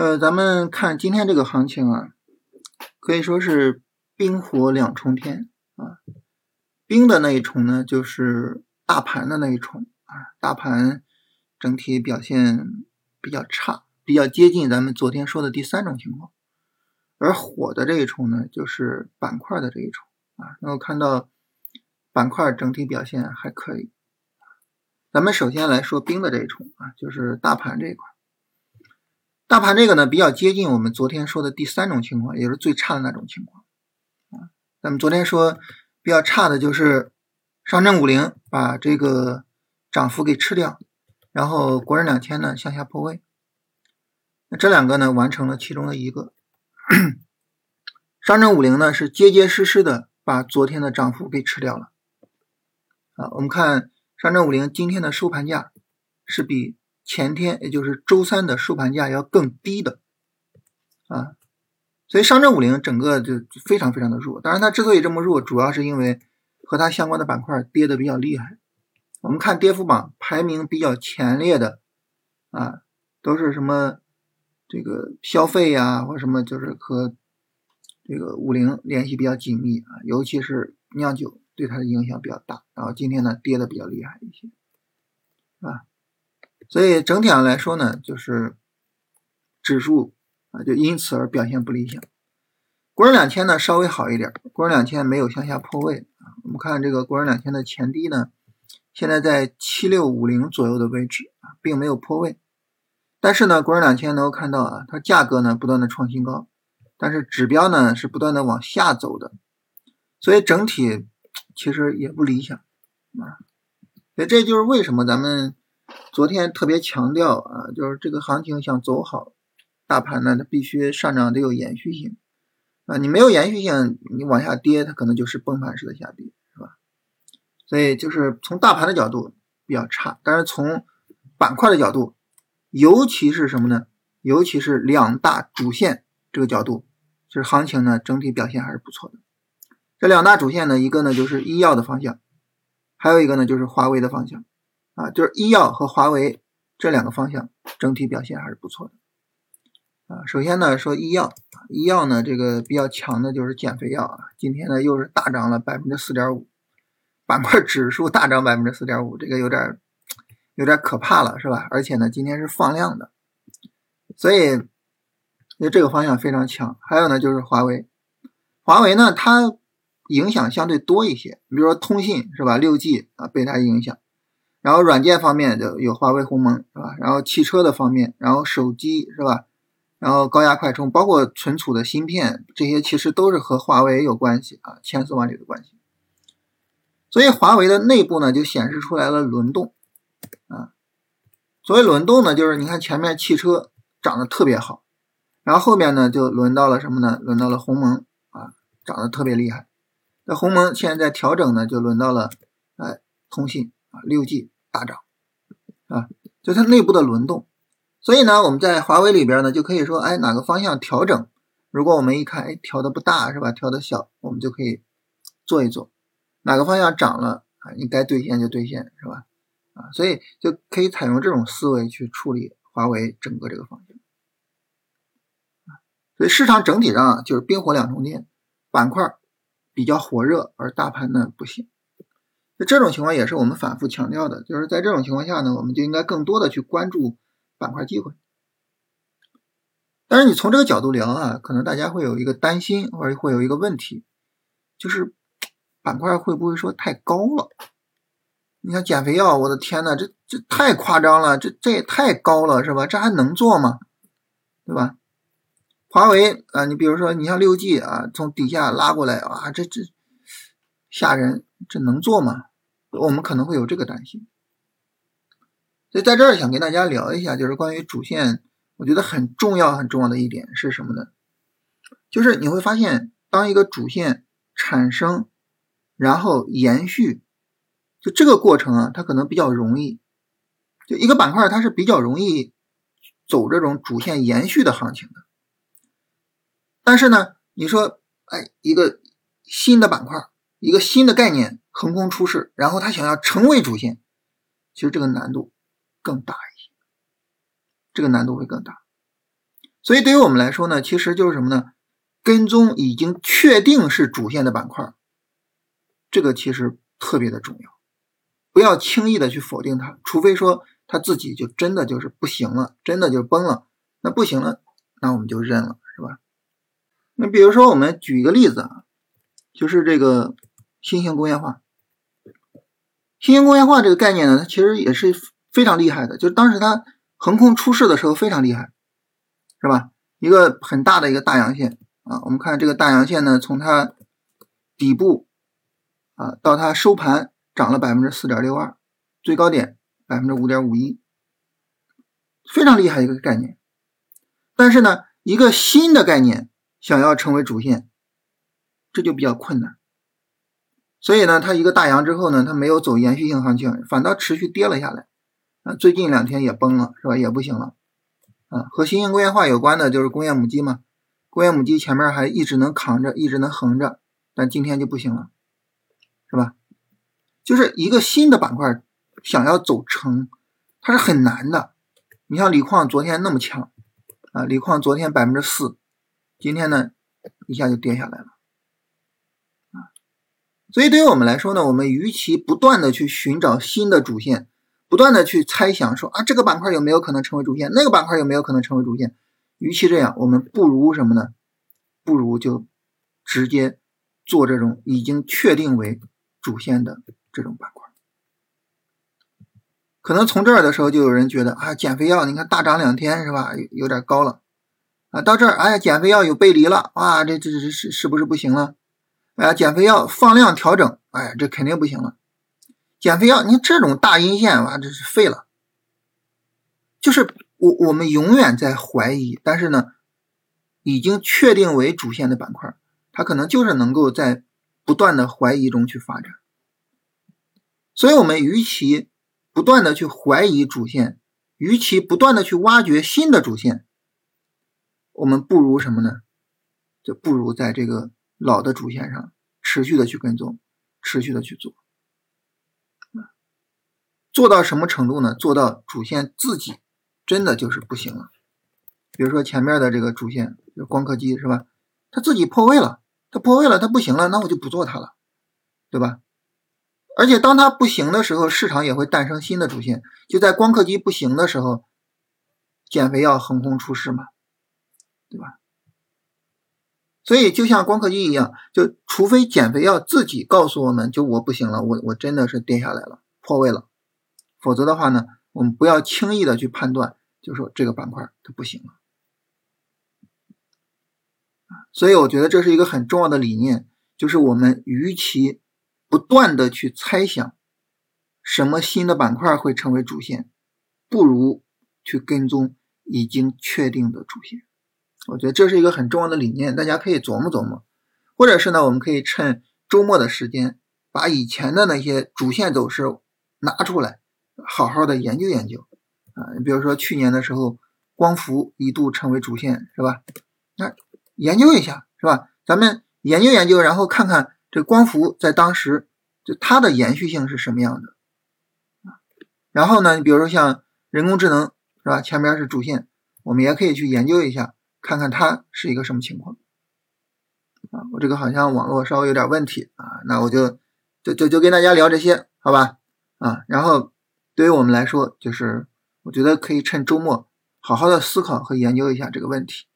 呃，咱们看今天这个行情啊，可以说是冰火两重天啊。冰的那一重呢，就是大盘的那一重啊，大盘整体表现比较差，比较接近咱们昨天说的第三种情况。而火的这一重呢，就是板块的这一重啊，能够看到板块整体表现还可以。咱们首先来说冰的这一重啊，就是大盘这一块。大盘这个呢，比较接近我们昨天说的第三种情况，也是最差的那种情况啊。咱们昨天说比较差的就是上证五零把这个涨幅给吃掉，然后国证两千呢向下破位。那这两个呢完成了其中的一个，上证五零呢是结结实实的把昨天的涨幅给吃掉了啊。我们看上证五零今天的收盘价是比。前天也就是周三的收盘价要更低的啊，所以上证五零整个就非常非常的弱。当然，它之所以这么弱，主要是因为和它相关的板块跌的比较厉害。我们看跌幅榜排名比较前列的啊，都是什么这个消费呀，或什么就是和这个五零联系比较紧密啊，尤其是酿酒对它的影响比较大。然后今天呢跌的比较厉害一些啊。所以整体上来说呢，就是指数啊，就因此而表现不理想。国证两千呢稍微好一点，国证两千没有向下破位啊。我们看这个国证两千的前低呢，现在在七六五零左右的位置啊，并没有破位。但是呢，国证两千能够看到啊，它价格呢不断的创新高，但是指标呢是不断的往下走的，所以整体其实也不理想啊。所以这就是为什么咱们。昨天特别强调啊，就是这个行情想走好，大盘呢它必须上涨得有延续性啊，你没有延续性，你往下跌它可能就是崩盘式的下跌，是吧？所以就是从大盘的角度比较差，但是从板块的角度，尤其是什么呢？尤其是两大主线这个角度，就是行情呢整体表现还是不错的。这两大主线呢，一个呢就是医药的方向，还有一个呢就是华为的方向。啊，就是医药和华为这两个方向整体表现还是不错的啊。首先呢，说医药，医药呢这个比较强的就是减肥药啊，今天呢又是大涨了百分之四点五，板块指数大涨百分之四点五，这个有点有点可怕了，是吧？而且呢，今天是放量的，所以那这个方向非常强。还有呢，就是华为，华为呢它影响相对多一些，比如说通信是吧？六 G 啊被它影响。然后软件方面就有华为鸿蒙是吧？然后汽车的方面，然后手机是吧？然后高压快充，包括存储的芯片，这些其实都是和华为有关系啊，千丝万缕的关系。所以华为的内部呢就显示出来了轮动啊。所谓轮动呢，就是你看前面汽车涨得特别好，然后后面呢就轮到了什么呢？轮到了鸿蒙啊，涨得特别厉害。那鸿蒙现在在调整呢，就轮到了哎通信。啊，六 G 大涨啊，就它内部的轮动，所以呢，我们在华为里边呢，就可以说，哎，哪个方向调整？如果我们一看，哎，调的不大是吧？调的小，我们就可以做一做。哪个方向涨了啊？你该兑现就兑现是吧？啊，所以就可以采用这种思维去处理华为整个这个方向。所以市场整体上就是冰火两重天，板块比较火热，而大盘呢不行。这种情况也是我们反复强调的，就是在这种情况下呢，我们就应该更多的去关注板块机会。但是你从这个角度聊啊，可能大家会有一个担心，或者会有一个问题，就是板块会不会说太高了？你看减肥药，我的天呐，这这太夸张了，这这也太高了，是吧？这还能做吗？对吧？华为啊，你比如说你像六 G 啊，从底下拉过来啊，这这吓人，这能做吗？我们可能会有这个担心，所以在这儿想跟大家聊一下，就是关于主线，我觉得很重要很重要的一点是什么呢？就是你会发现，当一个主线产生，然后延续，就这个过程啊，它可能比较容易，就一个板块它是比较容易走这种主线延续的行情的。但是呢，你说，哎，一个新的板块，一个新的概念。横空出世，然后他想要成为主线，其实这个难度更大一些，这个难度会更大。所以对于我们来说呢，其实就是什么呢？跟踪已经确定是主线的板块，这个其实特别的重要，不要轻易的去否定它，除非说它自己就真的就是不行了，真的就崩了，那不行了，那我们就认了，是吧？那比如说我们举一个例子啊，就是这个新型工业化，新型工业化这个概念呢，它其实也是非常厉害的，就是当时它横空出世的时候非常厉害，是吧？一个很大的一个大阳线。啊，我们看这个大阳线呢，从它底部啊到它收盘涨了百分之四点六二，最高点百分之五点五一，非常厉害一个概念。但是呢，一个新的概念想要成为主线，这就比较困难。所以呢，它一个大阳之后呢，它没有走延续性行情，反倒持续跌了下来。啊，最近两天也崩了，是吧？也不行了。啊，和新型工业化有关的就是工业母机嘛。工业母机前面还一直能扛着，一直能横着，但今天就不行了，是吧？就是一个新的板块想要走成，它是很难的。你像锂矿昨天那么强啊，锂矿昨天百分之四，今天呢一下就跌下来了。所以对于我们来说呢，我们与其不断的去寻找新的主线，不断的去猜想说啊这个板块有没有可能成为主线，那个板块有没有可能成为主线。与其这样，我们不如什么呢？不如就直接做这种已经确定为主线的这种板块。可能从这儿的时候就有人觉得啊，减肥药你看大涨两天是吧？有点高了啊。到这儿，哎呀，减肥药有背离了，哇，这这这是是不是不行了？哎呀，减肥药放量调整，哎呀，这肯定不行了。减肥药，你这种大阴线哇，这是废了，就是。我我们永远在怀疑，但是呢，已经确定为主线的板块，它可能就是能够在不断的怀疑中去发展。所以，我们与其不断的去怀疑主线，与其不断的去挖掘新的主线，我们不如什么呢？就不如在这个老的主线上持续的去跟踪，持续的去做，做到什么程度呢？做到主线自己。真的就是不行了，比如说前面的这个主线，就光刻机是吧？它自己破位了，它破位了，它不行了，那我就不做它了，对吧？而且当它不行的时候，市场也会诞生新的主线。就在光刻机不行的时候，减肥药横空出世嘛，对吧？所以就像光刻机一样，就除非减肥药自己告诉我们就我不行了，我我真的是跌下来了，破位了，否则的话呢，我们不要轻易的去判断。就说这个板块它不行了所以我觉得这是一个很重要的理念，就是我们与其不断的去猜想什么新的板块会成为主线，不如去跟踪已经确定的主线。我觉得这是一个很重要的理念，大家可以琢磨琢磨，或者是呢，我们可以趁周末的时间，把以前的那些主线走势拿出来，好好的研究研究。啊，你比如说去年的时候，光伏一度成为主线，是吧？那研究一下，是吧？咱们研究研究，然后看看这光伏在当时就它的延续性是什么样的啊？然后呢，你比如说像人工智能，是吧？前面是主线，我们也可以去研究一下，看看它是一个什么情况啊？我这个好像网络稍微有点问题啊，那我就就就就跟大家聊这些，好吧？啊，然后对于我们来说就是。我觉得可以趁周末好好的思考和研究一下这个问题。